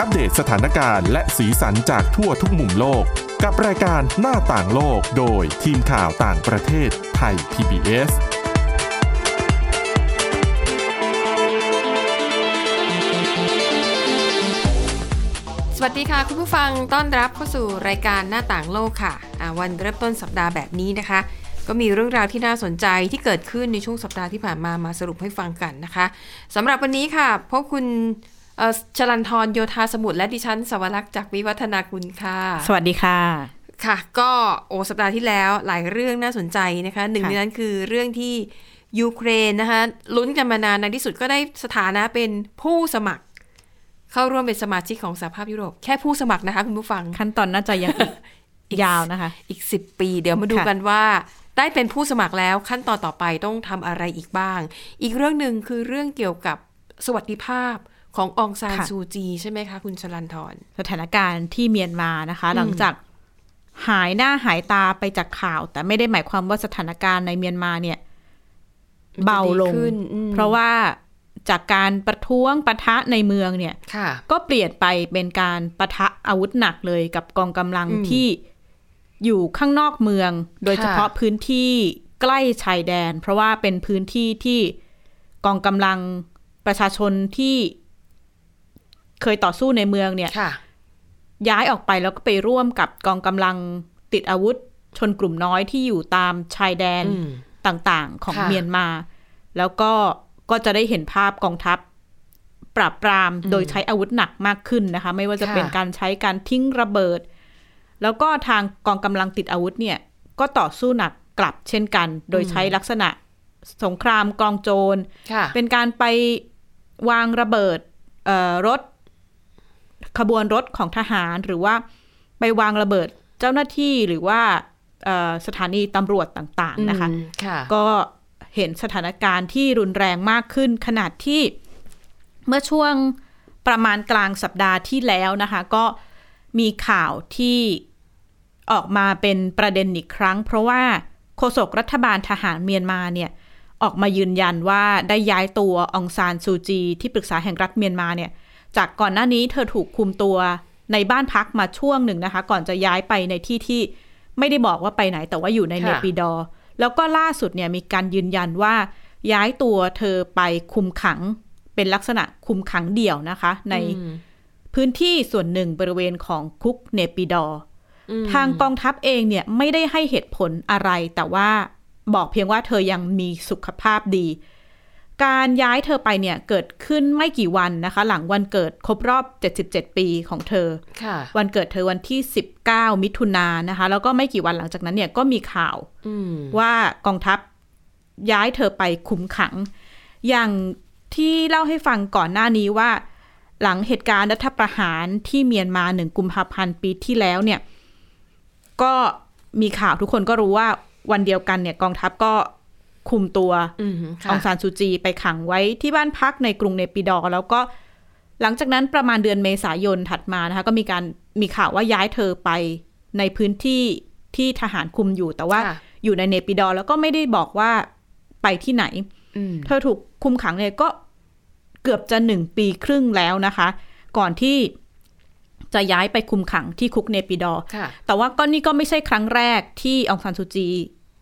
อัปเดตสถานการณ์และสีสันจากทั่วทุกมุมโลก กับรายการหน้าต่างโลกโดยทีมข่าวต่างประเทศไทย PBS สวัสดีค่ะ คุณผู้ฟังต้อนรับเข้าสู่รายการหน้าต่างโลกค่ะ วันเริ่มต้นสัปดาห์แบบนี้นะคะ ก็มีเรื่องราวที่น่าสนใจที่เกิดขึ้นในช่วงสัปดาห์ที่ผ่านมามาสรุปให้ฟังกันนะคะสำหรับวันนี้ค่ะพบคุณ ชลันทรโยธาสมุทรและดิฉันสวรักษ์จากวิวัฒนาคุณค่ะ สวัสดีค่ะ ค่ะ ก็โอสัปดาห์ที่แล้วหลายเรื่องน่าสนใจนะคะ หนึ่งค่ะในนั้นคือเรื่องที่ยูเครนนะคะลุ้นกันมานานในที่สุดก็ได้สถานะเป็นผู้สมัคร เข้าร่วมเป็นสมาชิกของสหภาพยุโรป แค่ผู้สมัครนะคะคุณผู้ฟัง ขั้นตอนน่าจะยังอีกอีกยาวนะคะ อีก10ปี เดี๋ยวมาดูค่ะกันว่าได้เป็นผู้สมัครแล้วขั้นตอนต่อไปต้องทำอะไรอีกบ้าง อีกเรื่องหนึ่งคือเรื่องเกี่ยวกับสวัสดิภาพ ขององซานซูจีใช่ไหมคะคุณชลันทรสถานการณ์ที่เมียนมานะคะ หลังจากหายหน้าหายตาไปจากข่าว แต่ไม่ได้หมายความว่าสถานการณ์ในเมียนมาเนี่ยมันจะเบาลงดีขึ้นอืมเพราะว่าจากการประท้วงปะทะในเมืองเนี่ยค่ะก็เปลี่ยนไปเป็นการปะทะอาวุธหนักเลยกับกองกำลังอืมที่อยู่ข้างนอกเมือง โดยเฉพาะค่ะพื้นที่ใกล้ชายแดน เพราะว่าเป็นพื้นที่ที่กองกำลังประชาชนที่ เคยต่อสู้ในเมืองเนี่ยค่ะย้ายออกไปแล้วก็ไปร่วมกับกองกำลังติดอาวุธ ชนกลุ่มน้อยที่อยู่ตามชายแดนอืมต่างๆ ของค่ะเมียนมา แล้วก็ก็จะได้เห็นภาพกองทัพปราบปรามโดยใช้อาวุธหนักมากขึ้นนะคะ ไม่ว่าจะค่ะเป็นการใช้การทิ้งระเบิด แล้วก็ทางกองกำลังติดอาวุธเนี่ย ก็ต่อสู้หนักกลับเช่นกัน โดยใช้ลักษณะสงครามกองโจรค่ะเป็นการไปวางระเบิดเอ่อรถ ขบวนรถของทหารหรือว่าไปวางระเบิดเจ้าหน้าที่หรือว่าเอ่อสถานีตำรวจต่างๆนะคะอืมค่ะก็เห็นสถานการณ์ที่รุนแรงมากขึ้น ขนาดที่เมื่อช่วงประมาณกลางสัปดาห์ที่แล้วนะคะ ก็มีข่าวที่ออกมาเป็นประเด็นอีกครั้ง เพราะว่าโฆษกรัฐบาลทหารเมียนมาเนี่ยออกมายืนยันว่าได้ย้ายตัวองซานซูจี ที่ปรึกษาแห่งรัฐเมียนมาเนี่ย จากก่อนหน้านี้เธอถูกคุมตัวในบ้านพักมาช่วงหนึ่งนะคะ ก่อนจะย้ายไปในที่ที่ไม่ได้บอกว่าไปไหนแต่ว่าอยู่ในค่ะเนปิดอร์แล้วก็ล่าสุดเนี่ยมีการยืนยันว่า ย้ายตัวเธอไปคุมขัง เป็นลักษณะคุมขังเดี่ยวนะคะ ในอืมพื้นที่ส่วนหนึ่งบริเวณของคุกเนปิดอร์อืมทางกองทัพเองเนี่ยไม่ได้ให้เหตุผลอะไร แต่ว่าบอกเพียงว่าเธอยังมีสุขภาพดี การย้ายเธอไปเนี่ยเกิดขึ้นไม่กี่วันนะคะ หลังวันเกิดครบรอบ 77 ปีของเธอค่ะวันเกิดเธอวันที่ 19 มิถุนายนนะคะ แล้วก็ไม่กี่วันหลังจากนั้นเนี่ยก็มีข่าวอืมว่ากองทัพย้ายเธอไปคุมขัง อย่างที่เล่าให้ฟังก่อนหน้านี้ว่า หลังเหตุการณ์รัฐประหารที่เมียนมาหนึ่งกุมภาพันธ์ปีที่แล้วเนี่ย ก็มีข่าวทุกคนก็รู้ว่าวันเดียวกันเนี่ยกองทัพก็ คุมตัวอืมอค่ะองซานซูจีไปขังไว้ที่บ้านพักในกรุงเนปิดอร์แล้วก็หลังจากนั้นประมาณเดือนเมษายนถัดมานะคะ ก็มีการมีข่าวว่าย้ายเธอไปในพื้นที่ที่ทหารคุมอยู่ แต่ว่าค่ะอยู่ในเนปิดอร์แล้วก็ไม่ได้บอกว่าไปที่ไหนอืมเธอถูกคุมขังเนี่ยก็เกือบจะหนึ่งปีครึ่งแล้วนะคะ ก่อนที่จะย้ายไปคุมขังที่คุกเนปิดอร์ค่ะแต่ว่าก็นี่ก็ไม่ใช่ครั้งแรกที่องซานซูจี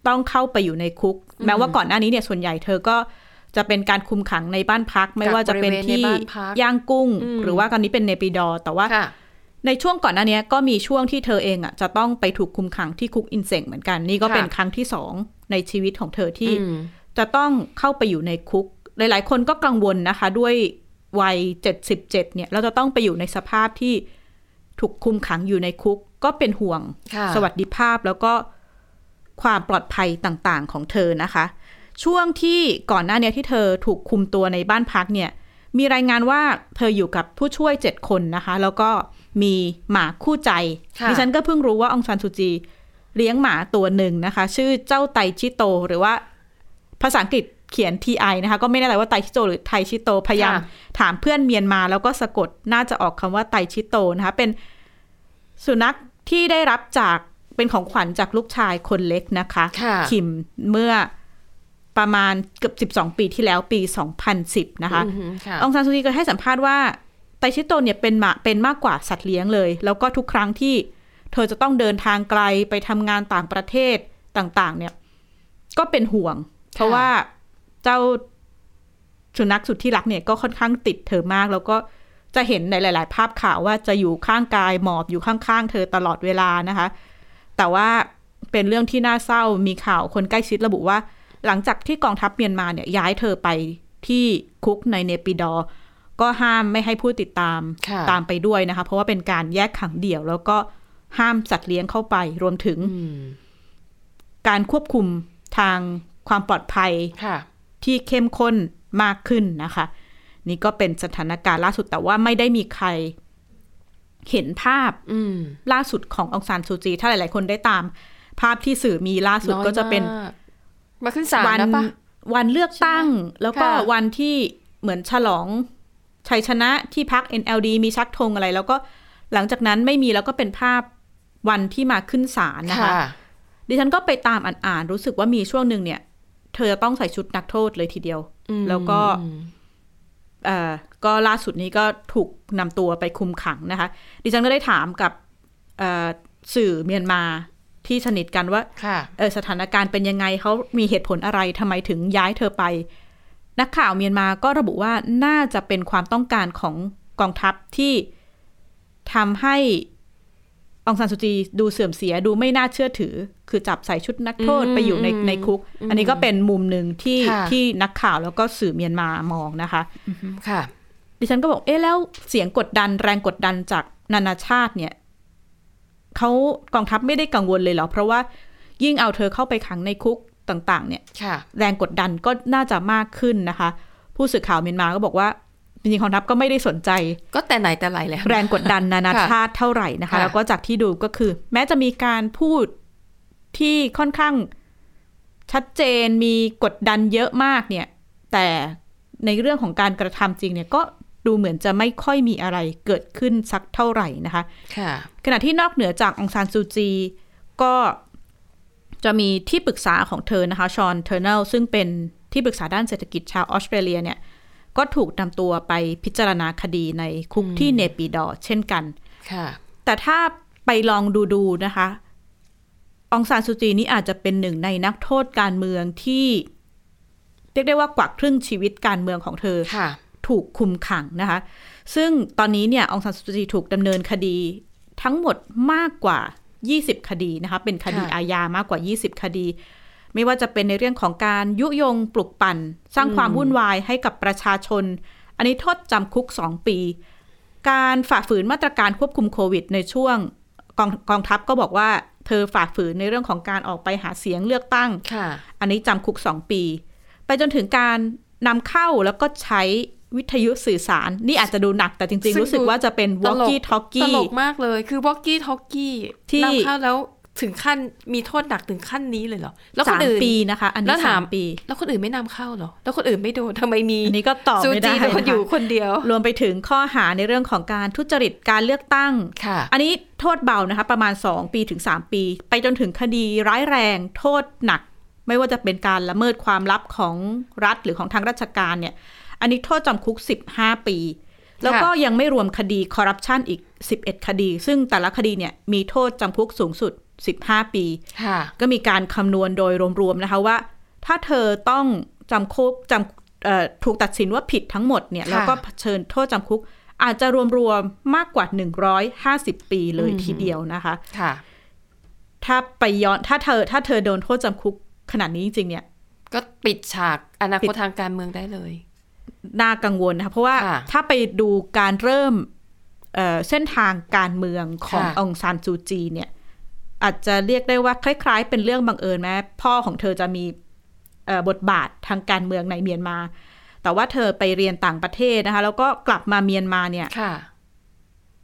ต้องเข้าไปอยู่ในคุก แม้ว่าก่อนหน้านี้เนี่ยส่วนใหญ่เธอก็จะเป็นการคุมขังในบ้านพัก ไม่ว่าจะเป็นที่บริเวณในบ้านพักย่างกุ้งอืมหรือว่าตอนนี้เป็นเนปิดอร์แต่ว่าค่ะในช่วงก่อนหน้านี้ก็มีช่วงที่เธอเองอะจะต้องไปถูกคุมขังที่คุกอินเซงเหมือนกัน นี่ก็ค่ะเป็นครั้งที่สองในชีวิตของเธอที่อืมจะต้องเข้าไปอยู่ในคุก หลาย ๆ คนก็กังวลนะคะ ด้วยวัยเจ็ดสิบเจ็ดเนี่ยเราจะต้องไปอยู่ในสภาพที่ถูกคุมขังอยู่ในคุก ก็เป็นห่วงค่ะสวัสดิภาพแล้วก็ ความปลอดภัยต่างๆ ของเธอนะคะ ช่วงที่ก่อนหน้าเนี้ที่เธอถูกคุมตัวในบ้านพักเนี่ยมีรายงานว่าเธออยู่กับผู้ช่วยเจ็ดคนนะคะ แล้วก็มีหมาคู่ใจค่ะดิฉันก็เพิ่งรู้ว่าองซานซูจี เลี้ยงหมาตัวหนึ่งนะคะ ชื่อเจ้าไตชิโต หรือว่าภาษาอังกฤษเขียน TI นะคะ ก็ไม่แน่ใจว่าไตชิโต หรือไทชิโต พยายามค่ะถามเพื่อนเมียนมา แล้วก็สะกดน่าจะออกคำว่าไตชิโตนะคะ เป็นสุนัขที่ได้รับจาก เป็นของขวัญจากลูกชายคนเล็กนะคะค่ะคิมเมื่อประมาณเกือบ12 ปีที่แล้วปี 2010 นะคะอือหือค่ะองซานซูจีก็ให้สัมภาษณ์ว่าไตตชิโตเนี่ยเป็นหมาเป็นมากกว่าสัตว์เลี้ยงเลย แล้วก็ทุกครั้งที่เธอจะต้องเดินทางไกลไปทำงานต่างประเทศต่าง ๆ เนี่ย ก็เป็นห่วง เพราะว่าเจ้าสุนัขสุดที่รักเนี่ยก็ค่อนข้างติดเธอมาก แล้วก็จะเห็นในหลาย ๆ ภาพข่าวว่าจะอยู่ข้างกายหมอบอยู่ข้าง ๆ เธอตลอดเวลานะคะ แต่ว่าเป็นเรื่องที่น่าเศร้ามีข่าวคนใกล้ชิดระบุว่า หลังจากที่กองทัพเมียนมาเนี่ยย้ายเธอไปที่คุกในเนปิดอร์ก็ห้ามไม่ให้ผู้ติดตามค่ะตามไปด้วยนะคะ เพราะว่าเป็นการแยกขังเดี่ยว แล้วก็ห้ามสัตว์เลี้ยงเข้าไปรวมถึงอืมการควบคุมทางความปลอดภัยค่ะที่เข้มข้นมากขึ้นนะคะ นี่ก็เป็นสถานการณ์ล่าสุดแต่ว่าไม่ได้มีใคร เห็นภาพอืมล่าสุดขององซานซูจี ถ้าหลาย ๆ คนได้ตาม ภาพที่สื่อมีล่าสุดน้อยก็จะเป็นมากมาขึ้นศาลวัแล้วปะวันเลือกตั้ง แล้วก็ค่ะวันที่เหมือนฉลองชัยชนะที่พัก NLD มีชักธงอะไร แล้วก็หลังจากนั้นไม่มีแล้วก็เป็นภาพวันที่มาขึ้นศาลนะคะค่ะดิฉันก็ไปตามอ่านๆรู้สึกว่ามีช่วงหนึ่งเนี่ย เธอจะต้องใส่ชุดนักโทษเลยทีเดียวอืมแล้วก็อืมเอ่อ ก็ล่าสุดนี้ก็ถูกนำตัวไปคุมขังนะคะ ดิฉันก็ได้ถามกับเอ่อสื่อเมียนมาที่สนิทกันว่าค่ะเออสถานการณ์เป็นยังไงเขามีเหตุผลอะไรทำไมถึงย้ายเธอไป นักข่าวเมียนมาก็ระบุว่าน่าจะเป็นความต้องการของกองทัพที่ทำให้ องซานสุจีดูเสื่อมเสียดูไม่น่าเชื่อถือ คือจับใส่ชุดนักโทษอืมไปอยู่ในอืมในคุก อันนี้ก็เป็นมุมหนึ่งที่ค่ะที่นักข่าวแล้วก็สื่อเมียนมามองนะคะค่ะ ดิฉันก็บอกเอ๊ะแล้วเสียงกดดันแรงกดดันจากนานาชาติเนี่ยเขากองทัพไม่ได้กังวลเลยเหรอ เพราะว่ายิ่งเอาเธอเข้าไปขังในคุกต่าง ๆ เนี่ยค่ะแรงกดดันก็น่าจะมากขึ้นนะคะ ผู้สื่อข่าวเมียนมาก็บอกว่า จริงๆกองทัพก็ไม่ได้สนใจ ก็แต่ไหนแต่ไรแล้วแรงกดดันนานาค่ะชาติเท่าไหร่นะคะค่ะแล้วก็จากที่ดูก็คือ แม้จะมีการพูดที่ค่อนข้างชัดเจนมีกดดันเยอะมากเนี่ย แต่ในเรื่องของการกระทำจริงเนี่ยก็ดูเหมือนจะไม่ค่อยมีอะไรเกิดขึ้นสักเท่าไหร่นะคะ ค่ะ ขณะที่นอกเหนือจากอองซานซูจี ก็จะมีที่ปรึกษาของเธอนะคะ ฌอนเทอร์เนลซึ่งเป็นที่ปรึกษาด้านเศรษฐกิจชาวออสเตรเลียเนี่ย ก็ถูกนำตัวไปพิจารณาคดีในคุกที่เนปิดอว์เช่นกัน ค่ะ แต่ถ้าไปลองดูดูๆนะคะ องซานซูจีนี่อาจจะเป็นหนึ่งในนักโทษการเมืองที่เรียกได้ว่ากว่าครึ่งชีวิตการเมืองของเธอค่ะถูกคุมขังนะคะ ซึ่งตอนนี้เนี่ยองซานซูจีถูกดำเนินคดีทั้งหมดมากกว่า 20 คดีนะคะ เป็นคดีค่ะอาญามากกว่า 20 คดี ไม่ว่าจะเป็นในเรื่องของการยุยงปลุกปั่น สร้างความวุ่นวายให้กับประชาชน อันนี้โทษจำคุก 2 ปี การฝ่าฝืนมาตรการควบคุมโควิดในช่วงกองกองทัพก็บอกว่าเธอฝ่าฝืนในเรื่องของการออกไปหาเสียงเลือกตั้งค่ะอันนี้จำคุก 2 ปี ไปจนถึงการนำเข้าแล้วก็ใช้วิทยุสื่อสาร นี่อาจจะดูหนักแต่จริงซึ่งๆรู้สึกว่าจะเป็นตลก walkie ต talkie ลกมากเลย คือวอกกี้ทอกกี้ที่นำเข้าแล้ว ถึงขั้นมีโทษหนักถึงขั้นนี้เลยเหรอ แล้วคสานมอื่นปีนะคะ อันแล้นี้วสาถามมปี แล้วคนอื่นไม่นำเข้าเหรอ แล้วคนอื่นไม่โดนทำไมมี อันนี้ก็ตอบซูไม่จีได้โดนอยู่นะคะคนเดียว รวมไปถึงข้อหาในเรื่องของการทุจริตการเลือกตั้ง ค่ะ อันนี้โทษเบานะคะ ประมาณ 2 ปีถึง 3 ปี ไปจนถึงคดีร้ายแรง โทษหนัก ไม่ว่าจะเป็นการละเมิดความลับของรัฐหรือของทางราชการเนี่ย อันนี้โทษจำคุก 15 ปี แล้วก็ยังไม่รวมคดีคอร์รัปชันอีก 11 คดี ซึ่งแต่ละคดีเนี่ยมีโทษจำคุกสูงสุด 15 ปีค่ะก็มีการคำนวณโดยรวมๆนะคะว่า ถ้าเธอต้องจำคุกจำเอ่อถูกตัดสินว่าผิดทั้งหมดเนี่ยค่ะแล้วก็เผชิญโทษจำคุก อาจจะรวมๆมากกว่า 150 ปีเลยทีเดียวนะคะค่ะ ถ้าไปย้อนถ้าเธอ ถ้าเธอโดนโทษจำคุกขนาดนี้จริงๆเนี่ย ก็ปิดฉากอนาปิคตดทางการเมืองได้เลย น่ากังวลนะคะเพราะว่าค่ะถ้าไปดูการเริ่มเอ่อเส้นทางการเมืองของค่ะองซานซูจีเนี่ย อาจจะเรียกได้ว่าคล้าย ๆ เป็นเรื่องบังเอิญแม้พ่อของเธอจะมีเอ่อบทบาททางการเมืองในเมียนมา แต่ว่าเธอไปเรียนต่างประเทศนะคะ แล้วก็กลับมาเมียนมาเนี่ยค่ะ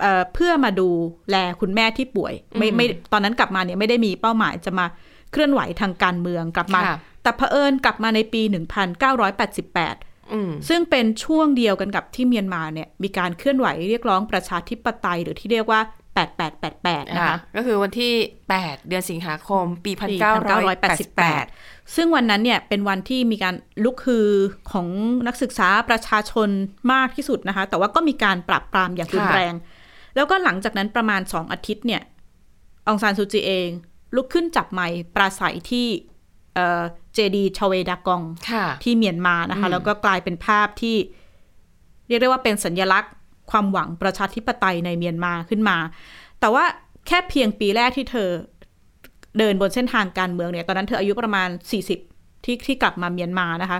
เอ่อเพื่อมาดูแลคุณแม่ที่ป่วย ไม่อืมไม่ตอนนั้นกลับมาเนี่ยไม่ได้มีเป้าหมายจะมาเคลื่อนไหวทางการเมืองกลับมาค่ะแต่เผอิญกลับมาในปี 1988อืมซึ่งเป็นช่วงเดียวกันกับที่เมียนมาเนี่ยมีการเคลื่อนไหวเรียกร้องประชาธิปไตยหรือที่เรียกว่า 8888 นะคะ ก็คือวันที่ 8 เดือนสิงหาคม ปีปี1988 1988 ซึ่งวันนั้นเนี่ยเป็นวันที่มีการลุกคือของนักศึกษาประชาชนมากที่สุดนะคะ แต่ว่าก็มีการปรับปรามอย่างรุนแรง แล้วก็หลังจากนั้นประมาณ 2 อาทิตย์เนี่ยองซานซูจีเอง ลุกขึ้นจับไมค์ปราศัยที่เจดีชเวดากองค่ะที่เมียนมานะคะ แล้วก็กลายเป็นภาพที่เรียกได้ว่าเป็นสัญญลักษณ์ ความหวังประชาธิปไตยในเมียนมาขึ้นมา แต่ว่าแค่เพียงปีแรกที่เธอเดินบนเส้นทางการเมืองเนี่ย ตอนนั้นเธออายุประมาณ 40 ที่ที่กลับมาเมียนมานะคะ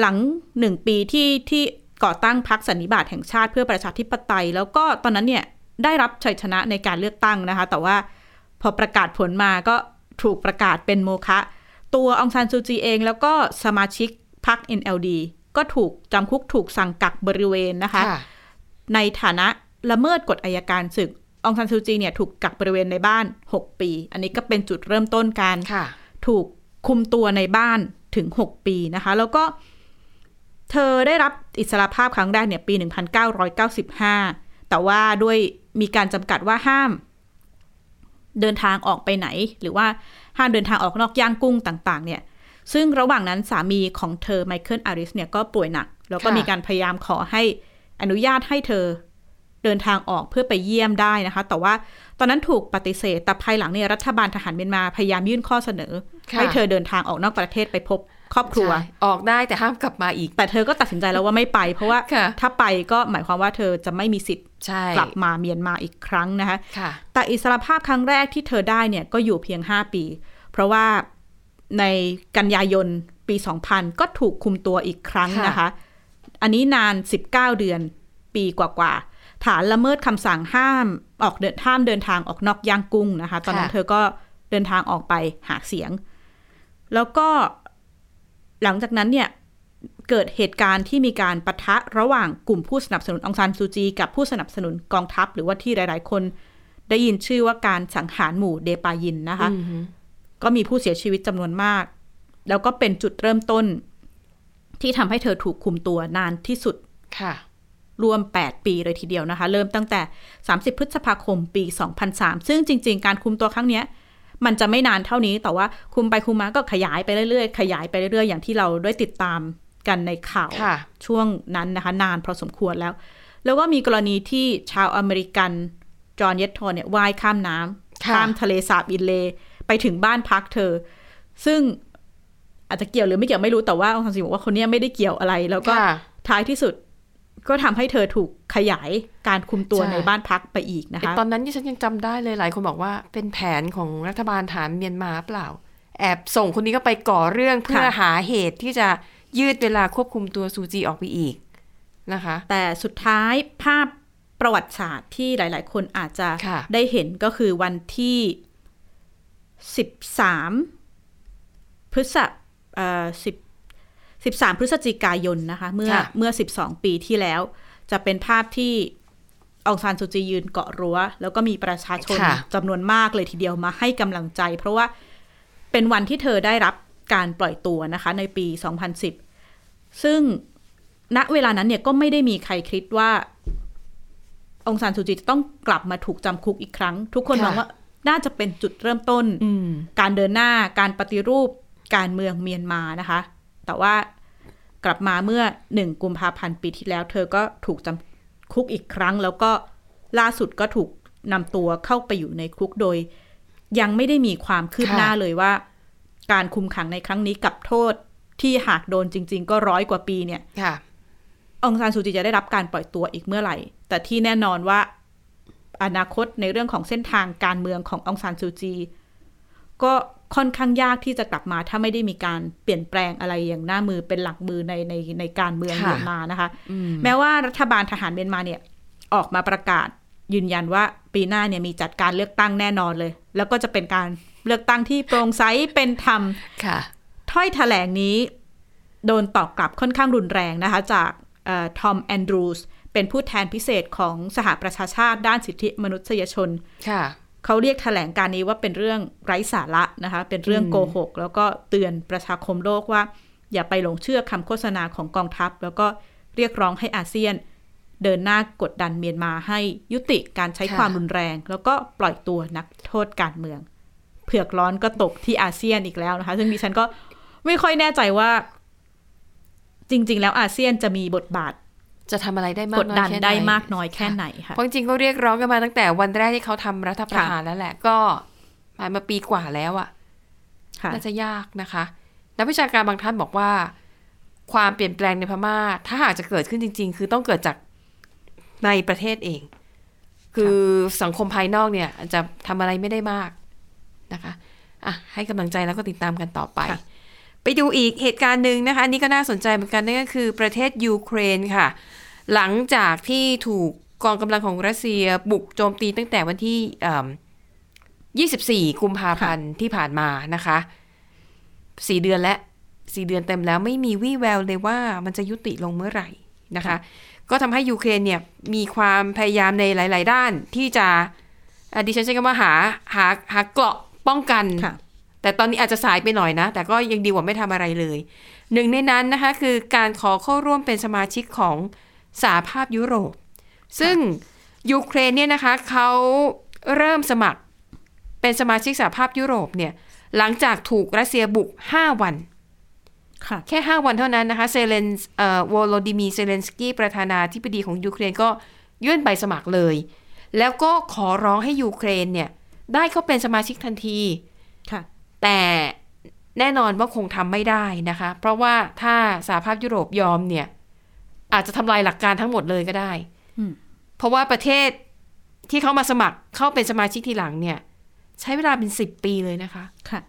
หลังหนึ่งปีที่ที่ก่อตั้งพรรคสันนิบาตแห่งชาติเพื่อประชาธิปไตย แล้วก็ตอนนั้นเนี่ยได้รับชัยชนะในการเลือกตั้งนะคะ แต่ว่าพอประกาศผลมาก็ถูกประกาศเป็นโมฆะตัวองซานซูจีเอง แล้วก็สมาชิกพรรค NLD ก็ถูกจำคุกถูกสั่งกักบริเวณนะคะค่ะในฐานะละเมิดกฎอายการศึก องซันซูจีเนี่ยถูกกักบริเวณในบ้าน 6 ปี อันนี้ก็เป็นจุดเริ่มต้นการค่ะถูกคุมตัวในบ้านถึง 6 ปีนะคะ แล้วก็เธอได้รับอิสรภาพครั้งแรกเนี่ยปี 1995 แต่ว่าด้วยมีการจำกัดว่าห้าม เดินทางออกไปไหน หรือว่าห้ามเดินทางออกนอกย่างกุ้งต่าง ๆ เนี่ย ซึ่งระหว่างนั้นสามีของเธอไมเคิลอาริสเนี่ยก็ป่วยหนัก แล้วก็ค่ะมีการพยายามขอให้อนุญาตให้เธอเดินทางออกเพื่อไปเยี่ยมได้นะคะ แต่ว่าตอนนั้นถูกปฏิเสธ แต่ภายหลังเนี่ยรัฐบาลทหารเมียนมาพยายามยื่นข้อเสนอค่ะให้เธอเดินทางออกนอกประเทศไปพบครอบครัวใช่ออกได้แต่ห้ามกลับมาอีก แต่เธอก็ตัดสินใจแล้วว่าไม่ไป เพราะว่าค่ะถ้าไปก็หมายความว่าเธอจะไม่มีสิทธิ์ใช่กลับมาเมียนมาอีกครั้งนะคะค่ะแต่อิสรภาพครั้งแรกที่เธอได้เนี่ยก็อยู่เพียง 5 ปี เพราะว่า ในกันยายนปี 2000 ก็ถูกคุมตัวอีกครั้งค่ะนะคะ อันนี้นาน 19 เดือนปีกว่าๆ ฐานละเมิดคำสั่งห้ามออกเดินห้ามเดินทางออกนอกย่างกุ้งนะคะ ตอนนั้นเธอก็เดินทางออกไปหาเสียง แล้วก็หลังจากนั้นเนี่ยเกิดเหตุการณ์ที่มีการปะทะระหว่างกลุ่มผู้สนับสนุนองซานซูจี กับผู้สนับสนุนกองทัพ หรือว่าที่หลาย ๆ คนได้ยินชื่อว่าการสังหารหมู่เดปายินนะคะอือฮึ ก็มีผู้เสียชีวิตจำนวนมาก แล้วก็เป็นจุดเริ่มต้น ที่ทำให้เธอถูกคุมตัวนานที่สุดค่ะรวม 8 ปีเลยทีเดียวนะคะ เริ่มตั้งแต่ 30 พฤษภาคมปี 2003 ซึ่งจริง ๆ การคุมตัวครั้งเนี้ย มันจะไม่นานเท่านี้ แต่ว่าคุมไปคุมมาก็ขยายไปเรื่อยๆ ขยายไปเรื่อยๆ อย่างที่เราได้ติดตามกันในข่าวค่ะช่วงนั้นนะคะ นานพอสมควรแล้ว แล้วก็มีกรณีที่ชาวอเมริกัน จอห์นเยตทอว์เนี่ยว่ายข้ามน้ำค่ะข้ามทะเลสาบอินเลย์ ไปถึงบ้านพักเธอ ซึ่งอาจจะเกี่ยวหรือไม่เกี่ยวไม่รู้แต่ว่าอองซานซูจีบอกว่าคนเนี้ยไม่ได้เกี่ยวอะไร แล้วก็ค่ะท้ายที่สุดก็ทำให้เธอถูกขยายการคุมตัวใช่ในบ้านพักไปอีกนะคะ ตอนนั้นที่ฉันยังจำได้เลยหลายคนบอกว่าเป็นแผนของรัฐบาลทหารเมียนมาเปล่า แอบส่งคนนี้ก็ไปก่อเรื่องเพื่อหาเหตุที่จะยืดเวลาควบคุมตัวซูจีออกไปอีกนะคะ แต่สุดท้ายภาพประวัติศาสตร์ที่หลาย ๆ คนอาจจะค่ะได้เห็นก็คือวันที่ 13พฤษเอ่อ10 13พฤศจิกายนนะคะ เมื่อค่ะเมื่อ12ปีที่แล้ว จะเป็นภาพที่องซานซูจียืนเกาะรั้ว แล้วก็มีประชาชนค่ะจำนวนมากเลยทีเดียวมาให้กำลังใจ เพราะว่าเป็นวันที่เธอได้รับการปล่อยตัวนะคะ ในปี 2010 ซึ่งณเวลานั้นเนี่ยก็ไม่ได้มีใครคิดว่าองซานซูจีจะต้องกลับมาถูกจำคุกอีกครั้ง ทุกคนค่ะมองว่า น่าจะเป็นจุดเริ่มต้นอืมการเดินหน้าการปฏิรูปการเมืองเมียนมานะคะ แต่ว่ากลับมาเมื่อหนึ่งกุมภาพันธ์ปีที่แล้ว เธอก็ถูกจำคุกอีกครั้ง แล้วก็ล่าสุดก็ถูกนำตัวเข้าไปอยู่ในคุกโดย ยังไม่ได้มีความคืบค่ะหน้าเลยว่า การคุมขังในครั้งนี้กับโทษที่หากโดนจริง ๆ ก็ร้อยกว่าปีเนี่ยค่ะองซานซูจีจะได้รับการปล่อยตัวอีกเมื่อไหร่ แต่ที่แน่นอนว่า อนาคตในเรื่องของเส้นทางการเมืองขององซานซูจี ก็ค่อนข้างยากที่จะกลับมาถ้าไม่ได้มีการเปลี่ยนแปลงอะไรอย่างหน้ามือเป็นหลักมือในในในการเมืองค่ะเมียนมานะคะแม้ว่ารัฐบาลทหารเมียนมาเนี่ยออกมาประกาศยืนยันว่าปีหน้าเนี่ยมีจัดการเลือกตั้งแน่นอนเลย แล้วก็จะเป็นการเลือกตั้งที่โปร่งใสเป็นธรรมค่ะ ถ้อยแถลงนี้ โดนตอบกลับค่อนข้างรุนแรงนะคะ จากทอมแอนดรูส เป็นผู้แทนพิเศษของสหประชาชาติด้านสิทธิมนุษยชนค่ะเขาเรียกแถลงการนี้ว่าเป็นเรื่องไร้สาระนะคะ เป็นเรื่องอืมโกหก แล้วก็เตือนประชาคมโลกว่า อย่าไปหลงเชื่อคำโฆษณาของกองทัพ แล้วก็เรียกร้องให้อาเซียน เดินหน้ากดดันเมียนมาให้ยุติการใช้ค่ะความรุนแรง แล้วก็ปล่อยตัวนักโทษการเมือง เผือกร้อนก็ตกที่อาเซียนอีกแล้วนะคะ ซึ่งดิฉันก็ไม่ค่อยแน่ใจว่า จริง ๆ แล้วอาเซียนจะมีบทบาท จะทำอะไรได้มากกดน้อยดันแค่หได้มากน้อยแค่ไหนค่ะเพราะจริงๆก็เรียกร้องกันมาตั้งแต่วันแรกที่เขาทำรัฐประหารแล้วแหละ ก็ผ่านมาปีกว่าแล้วอะค่ะน่าจะยากนะคะนักวิชาการบางท่านบอกว่า ความเปลี่ยนแปลงในพม่า ถ้าหากจะเกิดขึ้นจริง ๆ คือต้องเกิดจากในประเทศเอง คือสังคมภายนอกเนี่ย จะทำอะไรไม่ได้มากนะคะอะให้กำลังใจแล้วก็ติดตามกันต่อไปค่ะไปดูอีกเหตุการณ์หนึ่งนะคะอันนี้ก็น่าสนใจเหมือนกันนั่นก็คือประเทศยูเครนค่ะ หลังจากที่ถูกกองกำลังของรัสเซียบุกโจมตีตั้งแต่วันที่เอิ่ม24 กุมภาพันธ์ที่ผ่านมานะคะสี่เดือนและสี่เดือนเต็มแล้วไม่มีวี่แววเลยว่ามันจะยุติลงเมื่อไหร่นะคะ ก็ทำให้ยูเครนเนี่ยมีความพยายามในหลาย ๆ ด้านที่จะอะดิฉันใช้คำว่าหาหาหาเกราะป้องกันค่ะแต่ตอนนี้อาจจะสายไปหน่อยนะ แต่ก็ยังดีกว่าไม่ทำอะไรเลย หนึ่งในนั้นนะคะคือการขอเข้าร่วมเป็นสมาชิกของ สหภาพยุโรป ซึ่งยูเครนเนี่ยนะคะเขาเริ่มสมัครเป็นสมาชิกสหภาพยุโรปเนี่ยหลังจากถูกรัสเซียบุก 5 วันค่ะแค่ 5 วันเท่านั้นนะคะเซเลนเอ่อวโลดิมีร์ เซเลนสกี้ประธานาธิบดีของยูเครนก็ยื่นใบสมัครเลย แล้วก็ขอร้องให้ยูเครนเนี่ยได้เข้าเป็นสมาชิกทันทีค่ะแต่แน่นอนว่าคงทำไม่ได้นะคะ เพราะว่าถ้าสหภาพยุโรปยอมเนี่ย อาจจะทำลายหลักการทั้งหมดเลยก็ได้อืมเพราะว่าประเทศที่เขามาสมัครเข้าเป็นสมาชิกทีหลังเนี่ย ใช้เวลาเป็นสิบปีเลยนะคะค่ะ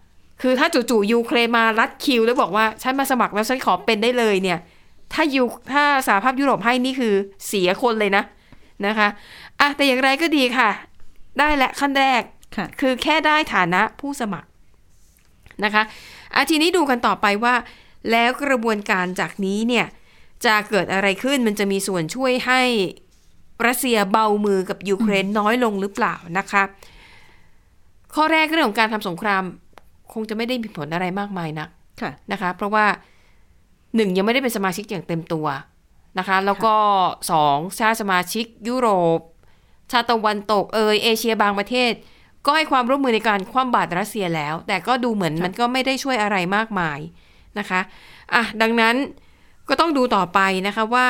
คือถ้าจู่ๆยูเครนมารัดคิว แล้วบอกว่าฉันมาสมัครแล้วฉันขอเป็นได้เลยเนี่ย ถ้ายูถ้าสหภาพยุโรปให้นี่คือเสียคนเลยนะนะคะอะแต่อย่างไรก็ดีค่ะ ได้และขั้นแรกค่ะคือแค่ได้ฐานะผู้สมัครนะคะอาทีนี้ดูกันต่อไปว่า แล้วกระบวนการจากนี้เนี่ย จะเกิดอะไรขึ้นมันจะมีส่วนช่วยให้รัสเซียเบามือกับยูเครนน้อยลงหรือเปล่านะคะ ข้อแรกเรื่องของการทำสงคราม คงจะไม่ได้มีผลอะไรมากมายนักค่ะนะคะ เพราะว่าหนึ่งยังไม่ได้เป็นสมาชิกอย่างเต็มตัวนะคะ แล้วก็สองชาติสมาชิกยุโรป ชาติตะวันตกเอยเอเชียบางประเทศ ก็ให้ความร่วมมือในการคว่ำบาตรรัสเซียแล้ว แต่ก็ดูเหมือนค่ะมันก็ไม่ได้ช่วยอะไรมากมายนะคะอะดังนั้น ก็ต้องดูต่อไปนะคะว่า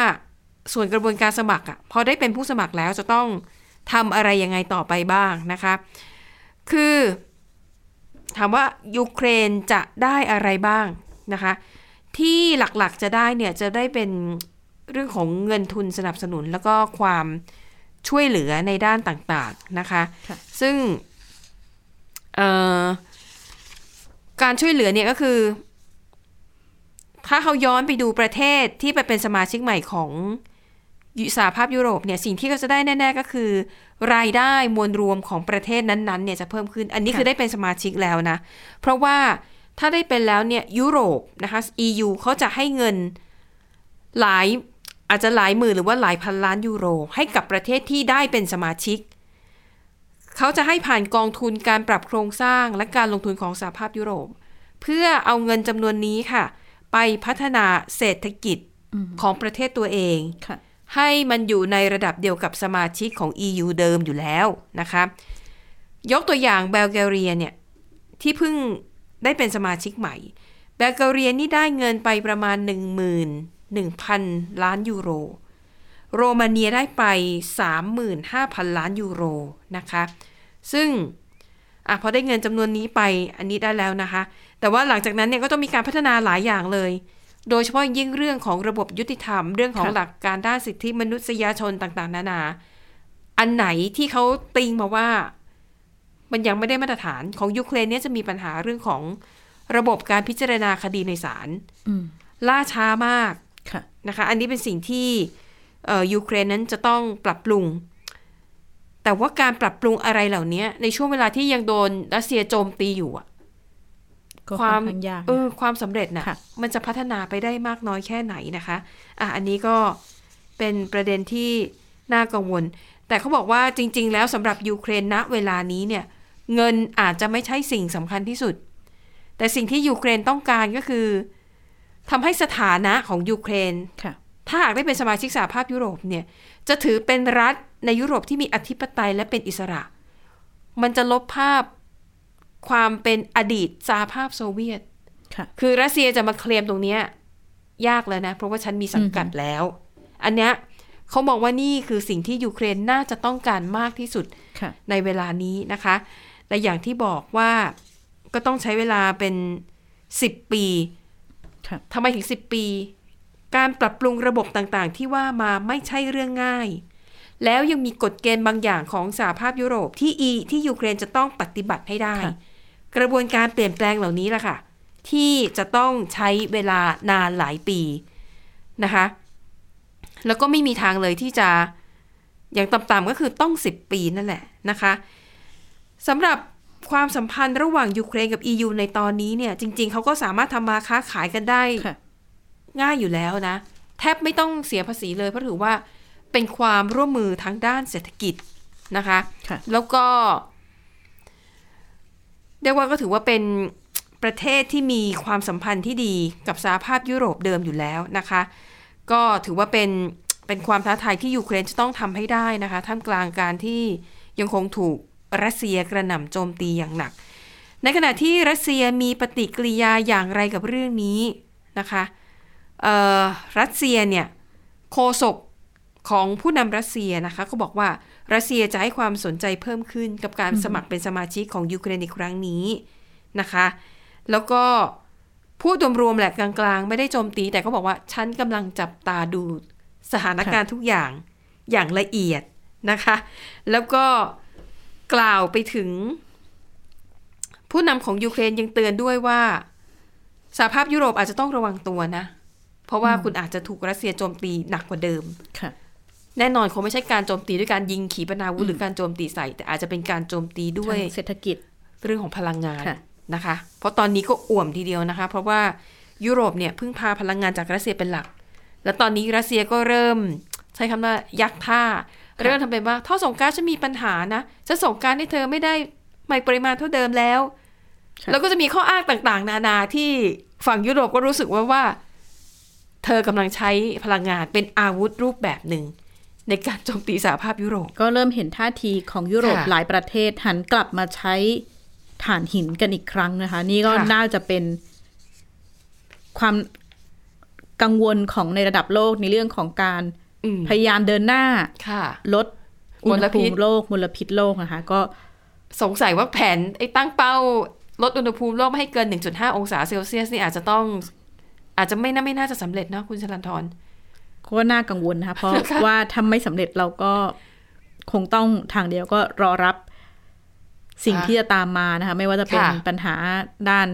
ส่วนกระบวนการสมัครอะพอได้เป็นผู้สมัครแล้วจะต้องทำอะไรยังไงต่อไปบ้างนะคะ คือถามว่ายูเครนจะได้อะไรบ้างนะคะ ที่หลักๆจะได้เนี่ยจะได้เป็นเรื่องของเงินทุนสนับสนุนแล้วก็ความช่วยเหลือในด้านต่างๆนะคะค่ะซึ่งเอ่อการช่วยเหลือเนี่ยก็คือ ถ้าเขาย้อนไปดูประเทศที่ไปเป็นสมาชิกใหม่ของสหภาพยุโรปเนี่ยสิ่งที่เขาจะได้แน่ ๆ ก็คือ รายได้มวลรวมของประเทศนั้นๆเนี่ยจะเพิ่มขึ้น อันนี้คือได้เป็นสมาชิกแล้วนะ เพราะว่าถ้าได้เป็นแล้วเนี่ยยุโรปนะคะ EU เขาจะให้เงินหลายอาจจะหลายหมื่นหรือว่าหลายพันล้านยูโร ให้กับประเทศที่ได้เป็นสมาชิก เขาจะให้ผ่านกองทุนการปรับโครงสร้างและการลงทุนของสหภาพยุโรป เพื่อเอาเงินจำนวนนี้ค่ะ ไปพัฒนาเศรษฐกิจของประเทศตัวเองค่ะให้มันอยู่ในระดับเดียวกับสมาชิกของ EU เดิมอยู่แล้วนะคะยกตัวอย่างเบลแกเรียเนี่ยที่เพิ่งได้เป็นสมาชิกใหม่เบลแกเรียนี่ได้เงินไปประมาณ 11,000 ล้านยูโร โรมาเนียได้ไป 35,000 ล้านยูโรนะคะ ซึ่งอะพอได้เงินจำนวนนี้ไปอันนี้ได้แล้วนะคะ แต่ว่าหลังจากนั้นเนี่ยก็ต้องมีการพัฒนาหลายอย่างเลย โดยเฉพาะยิ่งเรื่องของระบบยุติธรรม เรื่องของค่ะหลักการด้านสิทธิมนุษยชนต่างๆ นานา อันไหนที่เขาติงมาว่า มันยังไม่ได้มาตรฐานของยูเครนเนี่ยจะมีปัญหาเรื่องของระบบการพิจารณาคดีในศาลอืมล่าช้ามากค่ะนะคะ อันนี้เป็นสิ่งที่เอ่อยูเครนนั้นจะต้องปรับปรุง แต่ว่าการปรับปรุงอะไรเหล่านี้ในช่วงเวลาที่ยังโดนรัสเซียโจมตีอยู่อะก็ ความค่อนข้างยากเออความสำเร็จน่ะค่ะ มันจะพัฒนาไปได้มากน้อยแค่ไหนนะคะ อะอันนี้ก็เป็นประเด็นที่น่ากังวล แต่เขาบอกว่าจริง ๆ แล้วสำหรับยูเครนณเวลานี้เนี่ย เงินอาจจะไม่ใช่สิ่งสำคัญที่สุด แต่สิ่งที่ยูเครนต้องการก็คือทำให้สถานะของยูเครนค่ะถ้าหากได้เป็นสมาชิกสหภาพยุโรปเนี่ย จะถือเป็นรัฐในยุโรปที่มีอธิปไตยและเป็นอิสระ มันจะลบภาพ ความเป็นอดีตสหภาพโซเวียตค่ะคือรัสเซียจะมาเคลมตรงเนี้ยยากแล้วนะ เพราะว่าฉันมีสังกัดแล้ว อันเนี้ยเขามองว่านี่คือสิ่งที่ยูเครนน่าจะต้องการมากที่สุดค่ะในเวลานี้นะคะ แต่อย่างที่บอกว่าก็ต้องใช้เวลาเป็น10ปีค่ะทำไมถึง10ปี การปรับปรุงระบบต่างๆ ที่ว่ามาไม่ใช่เรื่องง่าย แล้วยังมีกฎเกณฑ์บางอย่างของสหภาพยุโรปที่อีที่ยูเครนจะต้องปฏิบัติให้ได้ค่ะ กระบวนการเปลี่ยนแปลงเหล่านี้แหละค่ะ ที่จะต้องใช้เวลานานหลายปีนะคะ แล้วก็ไม่มีทางเลยที่จะอย่างต่ำๆก็คือต้อง 10 ปีนั่นแหละนะคะสำหรับความสัมพันธ์ระหว่างยูเครนกับ EU ในตอนนี้เนี่ยจริง ๆ เขาก็สามารถทำมาค้าขายกันได้ค่ะง่ายอยู่แล้วนะ แทบไม่ต้องเสียภาษีเลย เพราะถือว่าเป็นความร่วมมือทางด้านเศรษฐกิจนะคะค่ะแล้วก็ เรียกว่าก็ถือว่าเป็นประเทศที่มีความสัมพันธ์ที่ดีกับสหภาพยุโรปเดิมอยู่แล้วนะคะ ก็ถือว่าเป็นเป็นความท้าทายที่ยูเครนจะต้องทำให้ได้นะคะ ท่ามกลางการที่ยังคงถูกรัสเซียกระหน่ำโจมตีอย่างหนัก ในขณะที่รัสเซียมีปฏิกิริยาอย่างไรกับเรื่องนี้นะคะรัสเซียเนี่ยโฆษกของผู้นำรัสเซียนะคะก็บอกว่า รัสเซียจะให้ความสนใจเพิ่มขึ้นกับการสมัครเป็นสมาชิกของยูเครนในครั้งนี้นะคะ แล้วก็พูดรวมๆแหละกลางๆ ไม่ได้โจมตี แต่เขาบอกว่าฉันกำลังจับตาดูสถานการณ์ทุกอย่างอย่างละเอียดนะคะ แล้วก็กล่าวไปถึง ผู้นำของยูเครนยังเตือนด้วยว่าสหภาพยุโรปอาจจะต้องระวังตัวนะ เพราะว่าคุณอาจจะถูกรัสเซียโจมตีหนักกว่าเดิมค่ะ แน่นอนคงไม่ใช่การโจมตีด้วยการยิงขีปนาวุธหรือการโจมตีใส่ แต่อาจจะเป็นการโจมตีด้วยทางเศรษฐกิจเรื่องของพลังงานค่ะนะคะ เพราะตอนนี้ก็อ่วมทีเดียวนะคะ เพราะว่ายุโรปเนี่ยพึ่งพาพลังงานจากรัสเซียเป็นหลัก แล้วตอนนี้รัสเซียก็เริ่มใช้คำว่ายักท่า เริ่มทำเป็นว่าท่อส่งก๊าซจะมีปัญหานะจะส่งก๊าซให้เธอไม่ได้ไม่ปริมาณเท่าเดิมแล้วค่ะแล้วก็จะมีข้ออ้างต่างๆ นานาที่ฝั่งยุโรปก็รู้สึกว่าว่า เธอกำลังใช้พลังงานเป็นอาวุธรูปแบบหนึ่ง ในการโจมตีสหภาพยุโรป ก็เริ่มเห็นท่าทีของยุโรปค่ะหลายประเทศหันกลับมาใช้ถ่านหินกันอีกครั้งนะคะ นี่ก็ค่ะน่าจะเป็นความกังวลของในระดับโลกในเรื่องของการอืมพยายามเดินหน้าค่ะลดอุณมลหพิภูษมิโลกมลพิษโลกนะคะ ก็สงสัยว่าแผนไอ้ตั้งเป้า ลดอุณหภูมิโลกไม่ให้เกิน 1.5 องศาเซลเซียสนี่อาจจะต้อง อาจจะไม่น่าไม่น่าจะสำเร็จนะคุณชลันทร ก็น่ากังวลนะคะเพราะค่ะว่าถ้าไม่สำเร็จเราก็คงต้องทางเดียวก็รอรับสิ่งค่ะที่จะตามมานะคะ ไม่ว่าจะเป็นค่ะปัญหาด้าน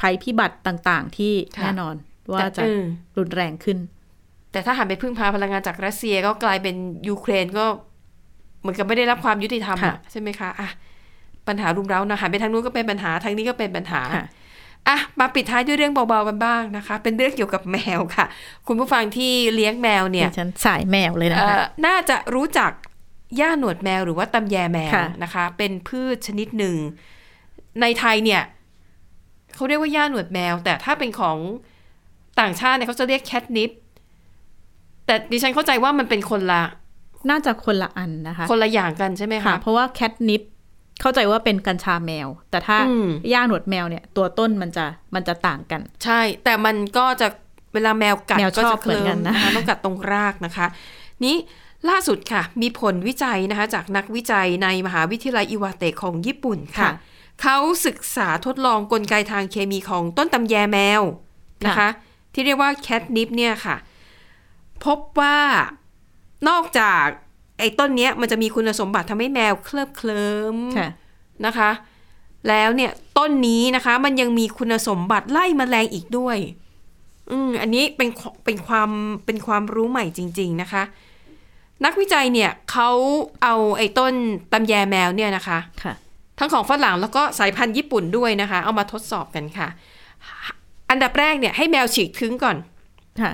ภัยพิบัติต่างๆ ที่ค่ะแน่นอนว่าแต่จะเออรุนแรงขึ้น แต่ถ้าหันไปพึ่งพาพลังงานจากรัสเซียก็กลายเป็นยูเครนก็เหมือนกับไม่ได้รับความยุติธรรมอะค่ะใช่ไหมคะอะปัญหารุมเร้านะหันไปทางนู้นก็เป็นปัญหาทางนี้ก็เป็นปัญหาค่ะ อะมาปิดท้ายด้วยเรื่องเบาๆกันบ้างนะคะ เป็นเรื่องเกี่ยวกับแมวค่ะ คุณผู้ฟังที่เลี้ยงแมวเนี่ยดิฉันสายแมวเลยนะเอ่คะอน่าจะรู้จักหญ้าหนวดแมวหรือว่าตำแยแมวค่ะนะคะ เป็นพืชชนิดหนึ่ง ในไทยเนี่ยเขาเรียกว่าหญ้าหนวดแมว แต่ถ้าเป็นของต่างชาติเนี่ยเขาจะเรียกแคทนิปแต่ดิฉันเข้าใจว่ามันเป็นคนละ น่าจะคนละอันนะคะ คนละอย่างกันใช่ไหมค่ะคะเพราะว่าแคทนิป เข้าใจว่าเป็นกัญชาแมว แต่ถ้าอืมย่าหนวดแมวเนี่ย ตัวต้นมันจะมันจะต่างกัน ใช่ แต่มันก็จะเวลาแมวกัดแมวก็ชอจะบเคเหมืลิอนกัมนนะนะคะต้องกัดตรงรากนะคะ นี้ล่าสุดค่ะ มีผลวิจัยนะคะ จากนักวิจัยในมหาวิทยาลัยอิวาเตะของญี่ปุ่นค่ะค่ะเขาศึกษาทดลองกลไกทางเคมีของต้นตำแยแมวนะคะค่ะที่เรียกว่าแคทนิปเนี่ยค่ะ พบว่านอกจากไอ้ต้นเนี้ยมันจะมีคุณสมบัติทำให้แมวเคลิบเคลิ้มค่ะนะคะ แล้วเนี่ยต้นนี้นะคะ มันยังมีคุณสมบัติไล่แมลงอีกด้วย อืมอันนี้เป็นขเป็นความเป็นความรู้ใหม่จริง ๆนะคะ นักวิจัยเนี่ยเขาเอาไอ้ต้นตำแยแมวเนี่ยนะคะค่ะทั้งของฝรั่งแล้วก็สายพันธุ์ญี่ปุ่นด้วยนะคะ เอามาทดสอบกันค่ะ อันดับแรกเนี่ยให้แมวฉีกทิ้งก่อนค่ะ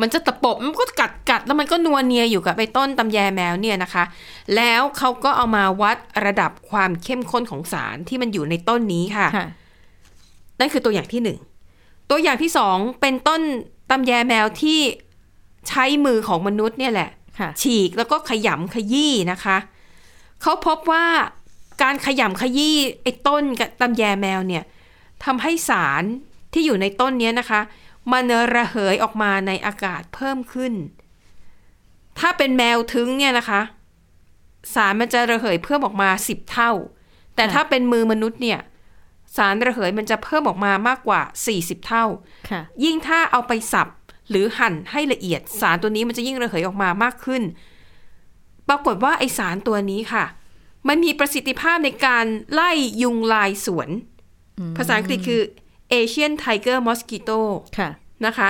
มันจะตะปบมันก็กัดกัดแล้วมันก็นัวเนียอยู่กับไอ้ต้นตำแยแมวเนี่ยนะคะ แล้วเขาก็เอามาวัดระดับความเข้มข้นของสารที่มันอยู่ในต้นนี้ค่ะค่ะนั่นคือตัวอย่างที่หนึ่ง ตัวอย่างที่สองเป็นต้นตำแยแมวที่ใช้มือของมนุษย์เนี่ยแหละค่ะฉีกแล้วก็ขยำขยี้นะคะ เขาพบว่าการขยำขยี้ไอ้ต้นกับตำแยแมวเนี่ยทำให้สารที่อยู่ในต้นเนี้ยนะคะ มันระเหยออกมาในอากาศเพิ่มขึ้น ถ้าเป็นแมวทึ้งเนี่ยนะคะ สารมันจะระเหยเพิ่มออกมาสิบเท่า แต่ค่ะถ้าเป็นมือมนุษย์เนี่ย สารระเหยมันจะเพิ่มออกมามากกว่า40เท่าค่ะยิ่งถ้าเอาไปสับหรือหั่นให้ละเอียด สารตัวนี้มันจะยิ่งระเหยออกมามากขึ้น ปรากฏว่าไอสารตัวนี้ค่ะ มันมีประสิทธิภาพในการไล่ยุงลายสวน ภาษาอังกฤษคือ Asian Tiger Mosquito ค่ะนะคะ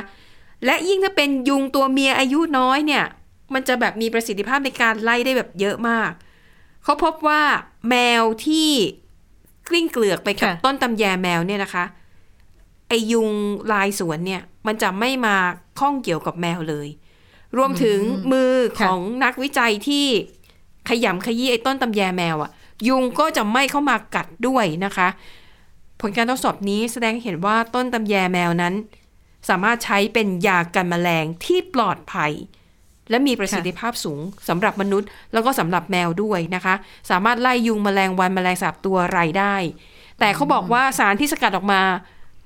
และยิ่งถ้าเป็นยุงตัวเมียอายุน้อยเนี่ย มันจะแบบมีประสิทธิภาพในการไล่ได้แบบเยอะมาก เขาพบว่าแมวที่กลิ้งเกลือกไปกับค่ะต้นตำแยแมวเนี่ยนะคะไอยุงลายสวนเนี่ย มันจะไม่มาข้องเกี่ยวกับแมวเลย รวมถึงมือของนักวิจัยที่ขยำขยี้ไอ้ต้นตำแยแมวอะยุงก็จะไม่เข้ามากัดด้วยนะคะ ผลการทดสอบนี้แสดงให้เห็นว่าต้นตำแยแมวนั้น สามารถใช้เป็นยากันแมลงที่ปลอดภัย และมีประสิทธิภาพสูงสำหรับมนุษย์ แล้วก็สำหรับแมวด้วยนะคะ สามารถไล่ยุงแมลงวันแมลงสาบตัวไรได้ แต่เขาบอกว่าสารที่สกัดออกมา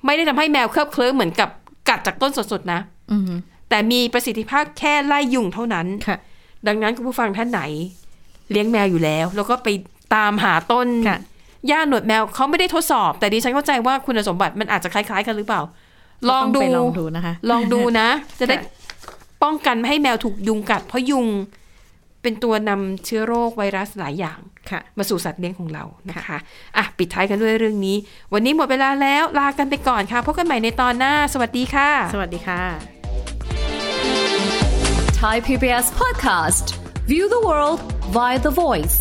ไม่ได้ทำให้แมวเคลิบเคลิ้มเหมือนกับกัดจากต้นสดๆนะอืมแต่มีประสิทธิภาพแค่ไล่ยุงเท่านั้นค่ะดังนั้นคุณผู้ฟังท่านไหน เลี้ยงแมวอยู่แล้ว แล้วก็ไปตามหาต้น ค่ะหญ้าหนวดแมวเขาไม่ได้ทดสอบ แต่ดิฉันเข้าใจว่าคุณสมบัติมันอาจจะคล้ายๆ กันหรือเปล่า ลองดูต้ไปลองดูนะคะ ลองดูนะ จะได้ค่ะป้องกันไม่ให้แมวถูกยุงกัด เพราะยุงเป็นตัวนำเชื้อโรคไวรัสหลายอย่างค่ะมาสู่สัตว์เลี้ยงของเรานะคะอะปิดท้ายกันด้วยเรื่องนี้ วันนี้หมดเวลาแล้วลากันไปก่อนค่ะพบกันใหม่ในตอนหน้า สวัสดีค่ะ สวัสดีค่ะ Thai PBS podcast. View the world via the voice.